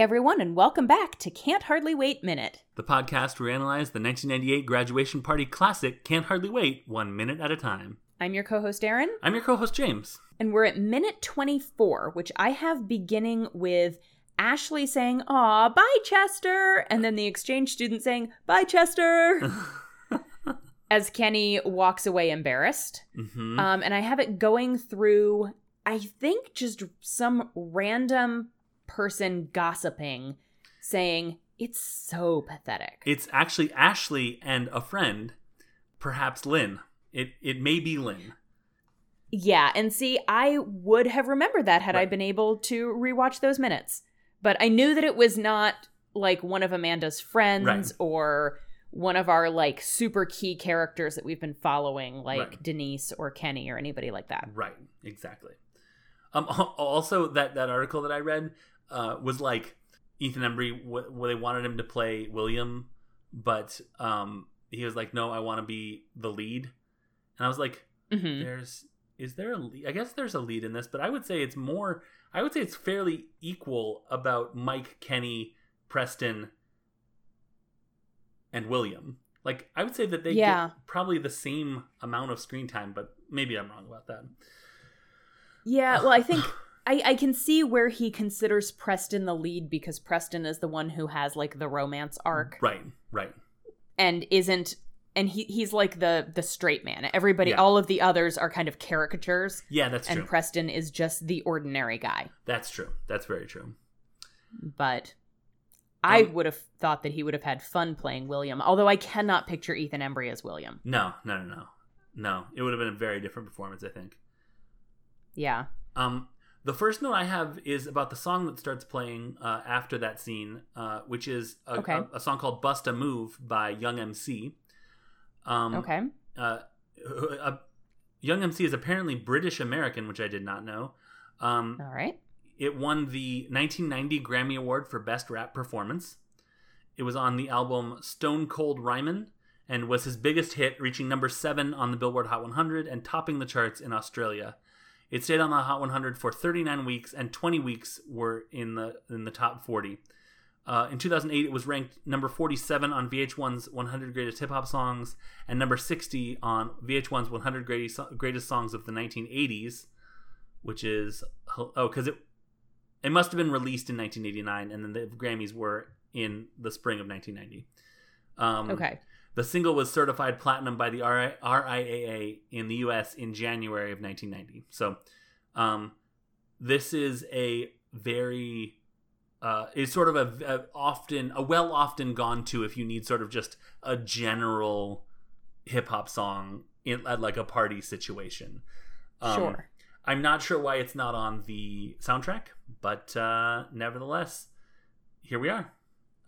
everyone, and welcome back to Can't Hardly Wait Minute. the podcast where we analyze the 1998 graduation party classic Can't Hardly Wait one minute at a time. I'm your co host, Erin, I'm your co host, James. and we're at minute 24, which I have beginning with Ashley saying, Aw, bye, Chester, and then the exchange student saying, Bye, Chester, as Kenny walks away embarrassed. hmm Um, and I have it going through, I think, just some random person gossiping saying, It's so pathetic. It's actually Ashley and a friend, perhaps Lynn. It, it may be Lynn. Yeah, and see, I would have remembered that had I been able to rewatch those minutes. But I knew that it was not like one of Amanda's friends Right. or one of our like super key characters that we've been following, like Right. Denise or Kenny or anybody like that. Right, exactly. Um, also, that, that article that I read uh, was like Ethan Embry, wh- where they wanted him to play William, but um, he was like, no, I want to be the lead. And I was like, hmm there's is there a lead? I guess there's a lead in this, but I would say it's more I would say it's fairly equal about Mike, Kenny, Preston and William. Like I would say that they Yeah. get probably the same amount of screen time, but maybe I'm wrong about that. Yeah, well, I think I, I can see where he considers Preston the lead because Preston is the one who has like the romance arc Right, right. and isn't and he he's like the the straight man. Everybody Yeah. all of the others are kind of caricatures. Yeah, that's and true. And Preston is just the ordinary guy. that's true. That's very true. But I Um, would have thought that he would have had fun playing William, although I cannot picture Ethan Embry as William. No, no, no, no. No, it would have been a very different performance, I think. Yeah. Um, the first note I have is about the song that starts playing uh, after that scene, uh, which is a, Okay. a, a song called "Bust a Move" by Young MC. Um, Okay. Uh, Young MC is apparently British American, which I did not know. Um, All right. it won the 1990 Grammy Award for Best Rap Performance. It was on the album Stone Cold Rhymin' and was his biggest hit, reaching number seven on the Billboard Hot 100 and topping the charts in Australia. It stayed on the Hot 100 for 39 weeks, and 20 weeks were in the in the top 40. Uh, in 2008, it was ranked number 47 on VH1's 100 Greatest Hip Hop Songs and number 60 on VH1's 100 Greatest Greatest Songs of the 1980s, which is oh, because it it must have been released in 1989, and then the Grammys were in the spring of 1990. Um, Okay. The single was certified platinum by the RIAA in the U.S. in January of 1990. So, um, this is a very uh, is sort of a, a often a well often gone to if you need sort of just a general hip hop song in at like a party situation. Um, sure. I'm not sure why it's not on the soundtrack, but uh, nevertheless, here we are.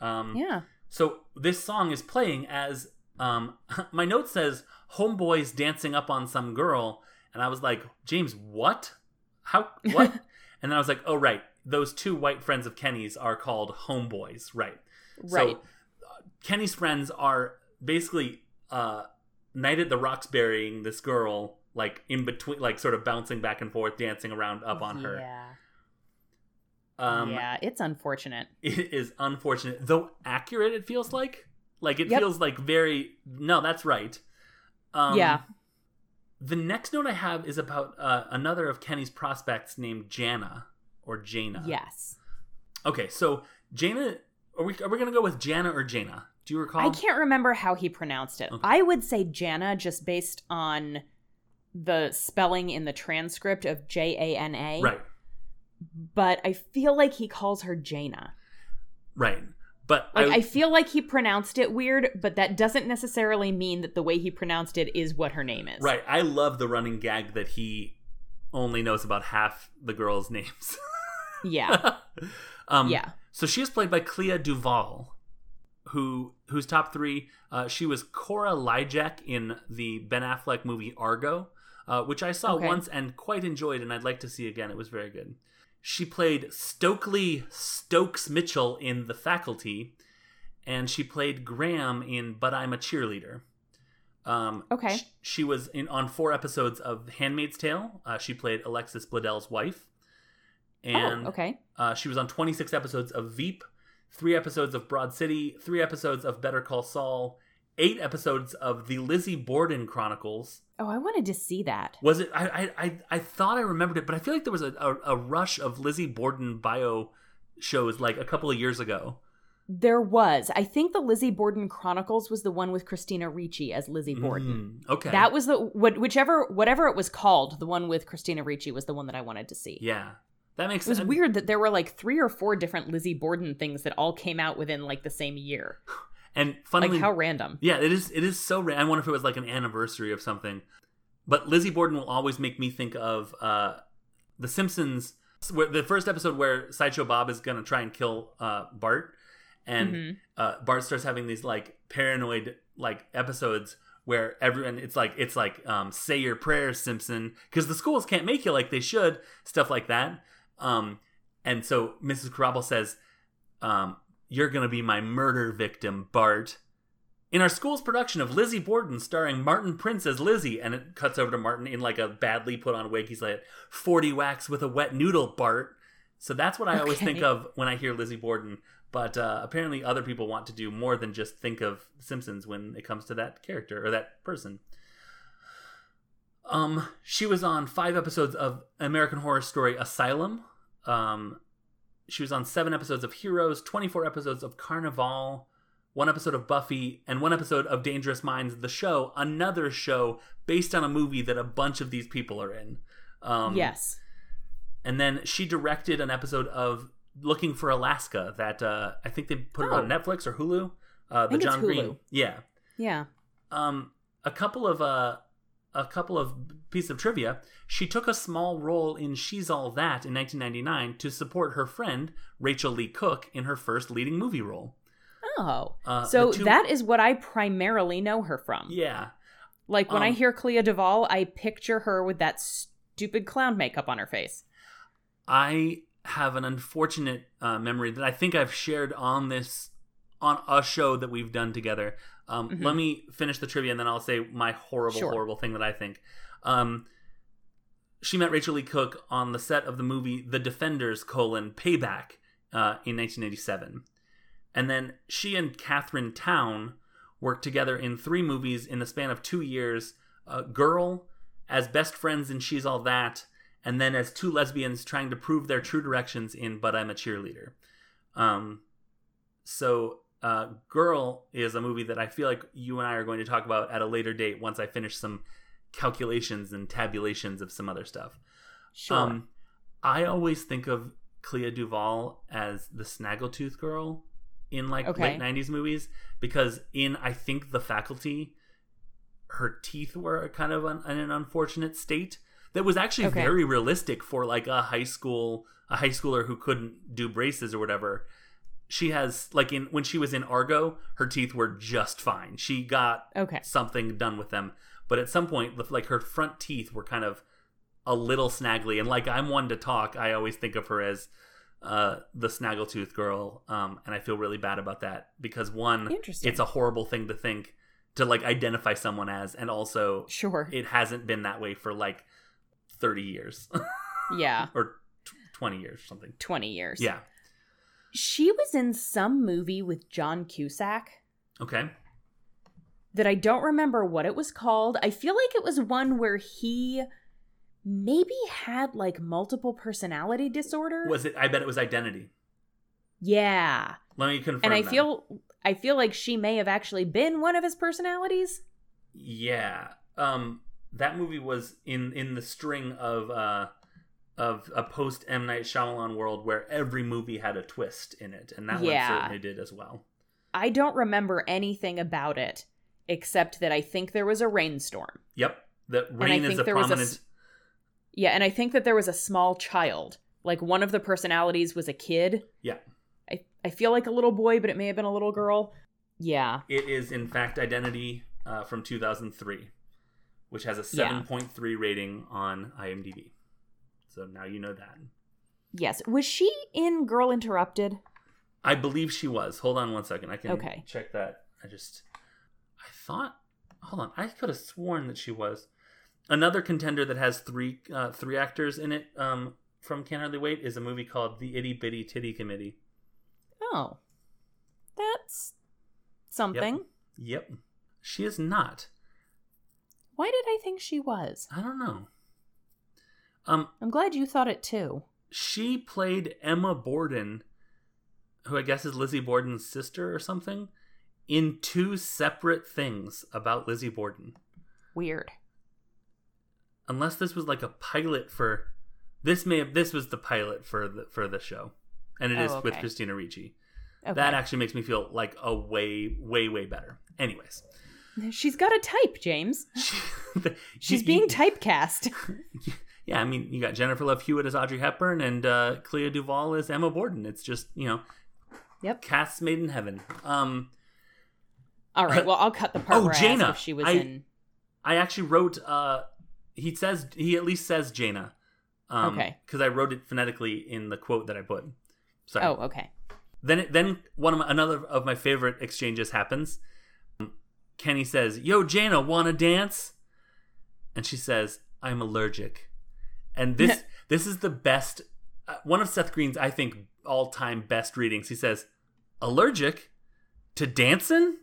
Um, Yeah. So this song is playing as um, my note says "homeboys dancing up on some girl," and I was like, James, what? How? What? and then I was like, oh right, those two white friends of Kenny's are called homeboys, right? Right. So uh, Kenny's friends are basically uh, Night at the Roxburying this girl, like in between, like sort of bouncing back and forth, dancing around up on her. Yeah. Um, yeah, it's unfortunate. It is unfortunate, though accurate. It feels like, like it Yep. feels like very. No, that's right. Um, Yeah. The next note I have is about uh, another of Kenny's prospects named Jana or Jana. Yes. Okay, so Jana, are we are we gonna go with Jana or Jana? Do you recall? I can't remember how he pronounced it. Okay. I would say Jana just based on the spelling in the transcript of J A N A. Right, But I feel like he calls her Jana. right. But Like I, I feel like he pronounced it weird, but that doesn't necessarily mean that the way he pronounced it is what her name is. right, I love the running gag that he only knows about half the girls' names. Yeah. um, yeah. So she is played by Clea Duvall, who whose top three. Uh, she was Cora Lijek in the Ben Affleck movie Argo, uh, which I saw Okay. once and quite enjoyed, and I'd like to see again. It was very good. She played Stokely Stokes Mitchell in The Faculty, and she played Graham in But I'm a Cheerleader. Um, Okay. sh- She was in on four episodes of Handmaid's Tale. Uh, she played Alexis Bledel's wife. and oh, okay. uh, she was on 26 episodes of Veep, three episodes of Broad City, three episodes of Better Call Saul, eight episodes of the Lizzie Borden Chronicles. Oh, I wanted to see that. Was it? I I I, thought I remembered it, but I feel like there was a, a, a rush of Lizzie Borden bio shows like a couple of years ago. There was. I think the Lizzie Borden Chronicles was the one with Christina Ricci as Lizzie Borden. Mm, okay. That was the what whichever whatever it was called, the one with Christina Ricci was the one that I wanted to see. yeah. That makes It was sense. weird that there were like three or four different Lizzie Borden things that all came out within like the same year. And funnily, Like how random. Yeah, it is. It is so. Ra- I wonder if it was like an anniversary of something. But Lizzie Borden will always make me think of uh, The Simpsons, where the first episode where Sideshow Bob is gonna try and kill uh, Bart, and Mhm. uh, Bart starts having these like paranoid like episodes where everyone it's like it's like um, say your prayers Simpson because the schools can't make you like they should stuff like that. Um, and so Mrs. Krabappel says, um, "You're gonna be my murder victim, Bart." In our school's production of Lizzie Borden, starring Martin Prince as Lizzie, and it cuts over to Martin in like a badly put on wig. He's like, 40 whacks with a wet noodle, Bart. So that's what I always think of when I hear Lizzie Borden. But uh, apparently, other people want to do more than just think of Simpsons when it comes to that character or that person. Um, she was on five episodes of American Horror Story Asylum. Um, she was on seven episodes of Heroes, 24 episodes of Carnivale, one episode of Buffy, and one episode of Dangerous Minds, the show, another show based on a movie that a bunch of these people are in. Um, yes. And then she directed an episode of Looking for Alaska that uh, I think they put it on Oh. Netflix or Hulu. Uh, the John Green. Yeah. Yeah. Um, a couple of uh, a couple of pieces of trivia. She took a small role in She's All That in 1999 to support her friend Rachael Leigh Cook in her first leading movie role. Oh. Uh, so two- that is what I primarily know her from. Yeah. Like when I Um, hear Clea Duvall, I picture her with that stupid clown makeup on her face. I have an unfortunate uh, memory that I think I've shared on this on a show that we've done together. Um, Mhm. Let me finish the trivia and then I'll say my horrible, Sure. horrible thing that I think. Um, she met Rachael Leigh Cook on the set of the movie The Defenders: colon Payback uh, in 1987, and then she and Katharine Towne worked together in three movies in the span of two years. Uh, Girl, as best friends in She's All That, and then as two lesbians trying to prove their true directions in But I'm a Cheerleader. Um, so, uh, Girl is a movie that I feel like you and I are going to talk about at a later date once I finish some calculations and tabulations of some other stuff. Sure. Um, I always think of Clea Duvall as the Snaggletooth girl in like Okay. late '90s movies because in I think The Faculty, her teeth were kind of un- in an unfortunate state that was actually Okay. very realistic for like a high school a high schooler who couldn't do braces or whatever. She has like in when she was in Argo, her teeth were just fine. She got okay. something done with them. But at some point, like her front teeth were kind of a little snaggly, and like I'm one to talk, I always think of her as uh, the snaggletooth girl, um, and I feel really bad about that because one, Interesting. it's a horrible thing to think to like identify someone as, and also Sure. it hasn't been that way for like 30 years yeah. or t- 20 years or something. 20 years. Yeah. She was in some movie with John Cusack Okay. that I don't remember what it was called. I feel like it was one where he maybe had like multiple personality disorder. Was it? I bet it was Identity. yeah. Let me confirm. And I that. feel I feel like she may have actually been one of his personalities. Yeah. Um that movie was in in the string of uh of a post M Night Shyamalan world where every movie had a twist in it, and that Yeah. one certainly did as well. I don't remember anything about it except that I think there was a rainstorm. Yep. The I rain is think a there was a prominent Yeah, and I think that there was a small child. Like one of the personalities was a kid. Yeah. I, I feel like a little boy, but it may have been a little girl. Yeah. It is in fact Identity uh, from 2003, which has a Yeah. 7.3 rating on IMDb. So now you know that. Yes. Was she in Girl Interrupted? I believe she was. Hold on one second. I can Okay. check that. I just I thought hold on. I could have sworn that she was. Another contender that has three uh, three actors in it um from Can't Hardly Wait is a movie called The Itty Bitty Titty Committee. Oh. That's something. Yep. She is not. Why did I think she was? I don't know. Um, I'm glad you thought it too. she played Emma Borden, who I guess is Lizzie Borden's sister or something, in two separate things about Lizzie Borden. Weird. Unless this was like a pilot for this may have this was the pilot for the for the show. And it Oh, is with. Christina Ricci. Okay. That actually makes me feel like a way, way, way better. Anyways. She's got a type, James. She, She's you- being you- typecast. Yeah, I mean, you got Jennifer Love Hewitt as Audrey Hepburn and uh, Clea Duvall as Emma Borden. It's just, you know, Yep. casts made in heaven. Um, All right. Well, I'll cut the part Oh, where I Jaina. asked if she was I- in. I actually wrote. Uh, he says he at least says Jaina. Um, Okay. Because I wrote it phonetically in the quote that I put. Sorry. Oh, okay. Then, it, then one of my, another of my favorite exchanges happens. Kenny says, "Yo, Jaina, wanna dance?" And she says, "I'm allergic." And this this is the best uh, one of Seth Green's I think all time best readings. He says, "Allergic to dancing?"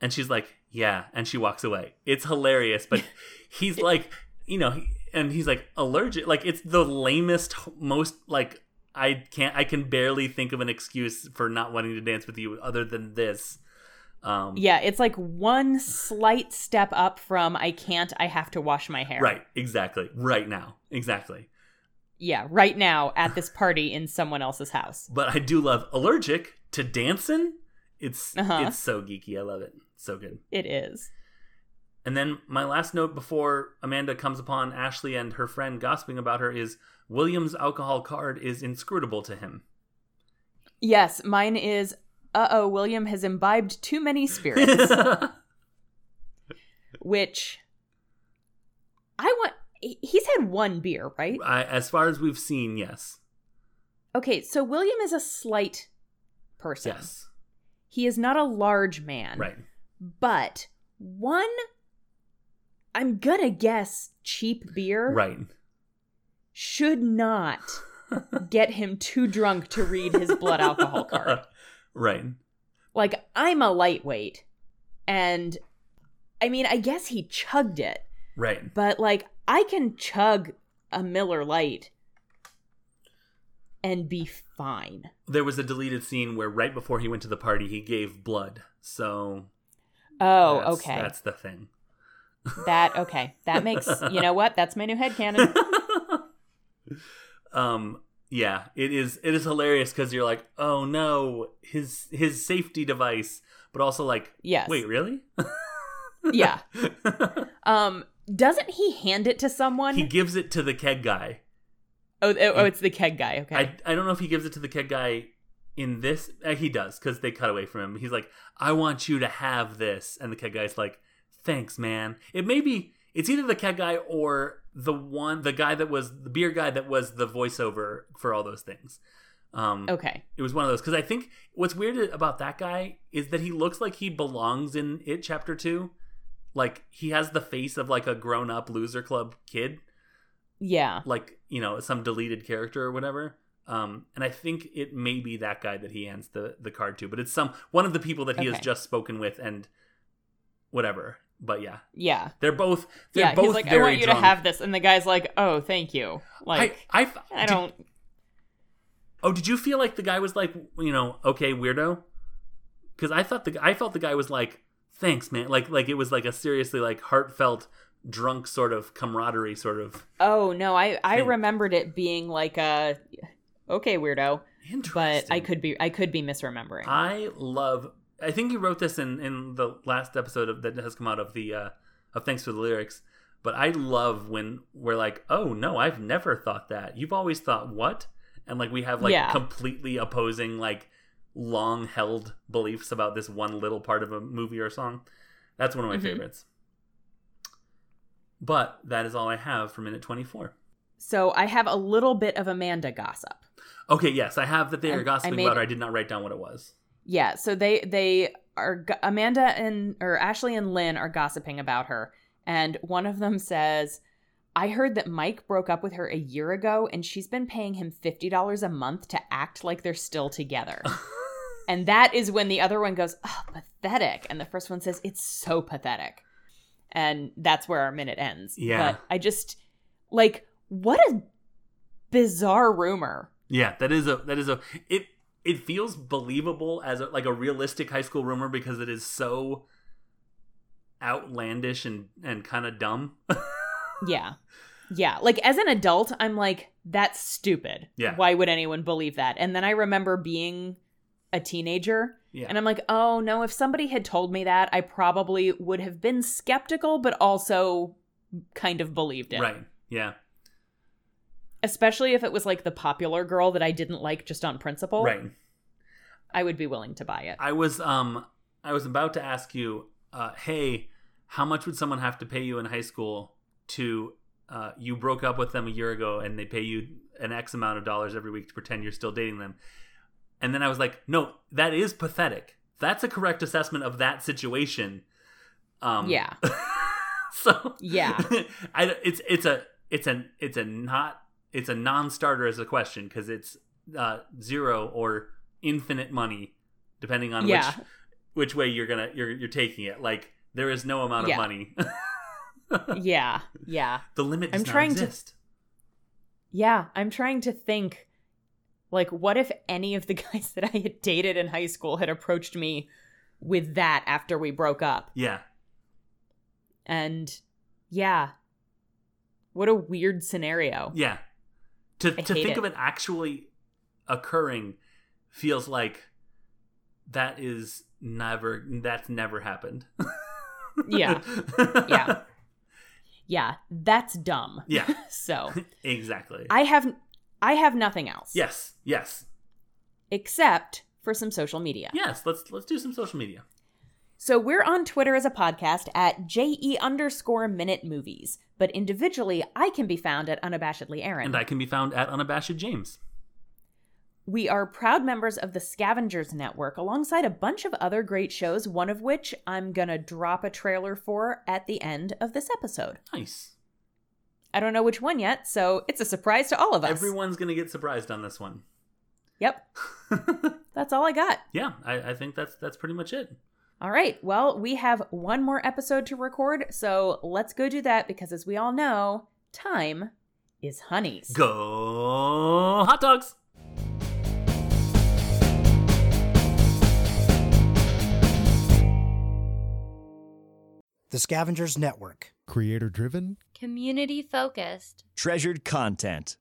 And she's like, "Yeah," and she walks away. It's hilarious, but he's like, you know, he- and he's like allergic. Like it's the lamest, most like I can't. I can barely think of an excuse for not wanting to dance with you other than this. Um, Yeah, it's like one slight step up from I can't, I have to wash my hair. Right. Exactly. Right now. Exactly. Yeah, right now at this party in someone else's house. But I do love allergic to dancing. It's Uh-huh. it's so geeky. I love it. So good. It is. And then my last note before Amanda comes upon Ashley and her friend gossiping about her is William's alcohol card is inscrutable to him. Yes, mine is uh oh, William has imbibed too many spirits, which I want. He's had one beer, right? I, as far as we've seen, yes. Okay, so William is a slight person. Yes. He is not a large man. Right. But one, I'm gonna guess cheap beer Right. should not get him too drunk to read his blood alcohol card. right. Like, I'm a lightweight. And I mean, I guess he chugged it, Right. but like, I can chug a Miller Lite and be fine. There was a deleted scene where right before he went to the party, he gave blood. So Oh, that's, okay. That's the thing. That, okay. That makes, you know what? That's my new head headcanon. um yeah it is it is hilarious because you're like oh no his his safety device but also like Yes. wait really Yeah. Um, doesn't he hand it to someone? he gives it to the keg guy oh, oh, oh, it's the keg guy. Okay. I, I don't know if he gives it to the keg guy in this uh, he does because they cut away from him he's like i want you to have this and the keg guy's like thanks man it may be it's either the cat guy or the one the guy that was the beer guy that was the voiceover for all those things um okay. it was one of those because I think what's weird about that guy is that he looks like he belongs in it chapter two. Like he has the face of like a grown up loser club kid, Yeah. like you know some deleted character or whatever. Um, and I think it may be that guy that he hands the the card to, but it's some one of the people that he has just spoken with and whatever. But yeah, Yeah. they're both they're yeah. both He's like, I want you drunk. to have this. And the guy's like, oh, thank you. Like, I, I, I, don't. Oh, did you feel like the guy was like, you know, okay, weirdo? Because I thought the I felt the guy was like, thanks, man. Like like it was like a seriously like heartfelt, drunk sort of camaraderie sort of. Oh, no. I, I Thing. remembered it being like a, okay, weirdo. Interesting. But I could be, I could be misremembering. I love. I think you wrote this in in the last episode of that has come out of the uh of thanks for the lyrics. But I love when we're like, oh no, I've never thought that. You've always thought what? And like we have like Yeah. completely opposing like long held beliefs about this one little part of a movie or song. That's one of my Mhm. favorites. But that is all I have for minute 24. so I have a little bit of Amanda gossip. Okay, yes, I have that they are gossiping about her. I did not write down what it was. Yeah, so they they are Amanda and or Ashley and Lynn are gossiping about her, and one of them says, I heard that Mike broke up with her a year ago and she's been paying him $50 a month to act like they're still together. and that is when the other one goes, oh, pathetic. And the first one says, it's so pathetic. And that's where our minute ends. Yeah. But I just, like, what a bizarre rumor. Yeah, that is a that is a it it feels believable as a, like a realistic high school rumor because it is so outlandish and and kind of dumb. Yeah. Yeah. Like as an adult, I'm like, that's stupid. Yeah. Why would anyone believe that? And then I remember being a teenager yeah. and I'm like, oh no, if somebody had told me that, I probably would have been skeptical, but also kind of believed it. right. Yeah. Especially if it was like the popular girl that I didn't like just on principle. Right. I would be willing to buy it. I was um I was about to ask you, uh, hey, how much would someone have to pay you in high school to uh, you broke up with them a year ago and they pay you an X amount of dollars every week to pretend you're still dating them? And then I was like, no, that is pathetic. That's a correct assessment of that situation. Um, yeah. so Yeah. I, it's it's a it's a it's a not it's a non-starter as a question because it's uh, zero or infinite money depending on Yeah. which which way you're gonna you're you're taking it. Like there is no amount of money. yeah. Yeah. the limit I'm trying to- Yeah, I'm trying to think like what if any of the guys that I had dated in high school had approached me with that after we broke up. Yeah, And yeah. What a weird scenario. yeah. To to think it. of it actually occurring feels like that is never that's never happened. Yeah. Yeah. Yeah, that's dumb. Yeah. So, exactly. I have I have nothing else yes. Yes. except for some social media. Yes. Let's let's do some social media. So we're on Twitter as a podcast at JE underscore minute movies, but individually I can be found at unabashedly Erin. And I can be found at unabashed James. We are proud members of the Scavengers Network alongside a bunch of other great shows, one of which I'm gonna drop a trailer for at the end of this episode. Nice. I don't know which one yet, so it's a surprise to all of us. Everyone's gonna get surprised on this one. Yep, that's all I got. yeah, I, I think that's that's pretty much it. All right, well, we have one more episode to record, so let's go do that because as we all know, time is honeys. Go hot dogs. The Scavengers Network. Creator driven? Community focused. Treasured content.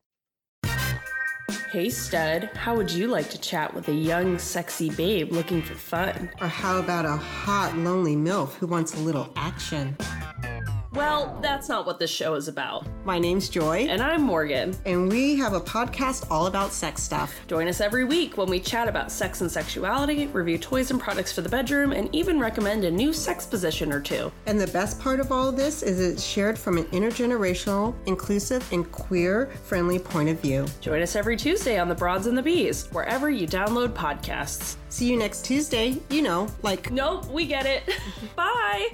Hey, stud, how would you like to chat with a young, sexy babe looking for fun? Or how about a hot, lonely MILF who wants a little action? Well, that's not what this show is about. My name's Joy, And I'm Morgan. and we have a podcast all about sex stuff. Join us every week when we chat about sex and sexuality, review toys and products for the bedroom, and even recommend a new sex position or two. And the best part of all of this is it's shared from an intergenerational, inclusive, and queer friendly point of view. Join us every Tuesday on The Broads and the Bees, wherever you download podcasts. See you next Tuesday, you know, like Nope, we get it. Bye.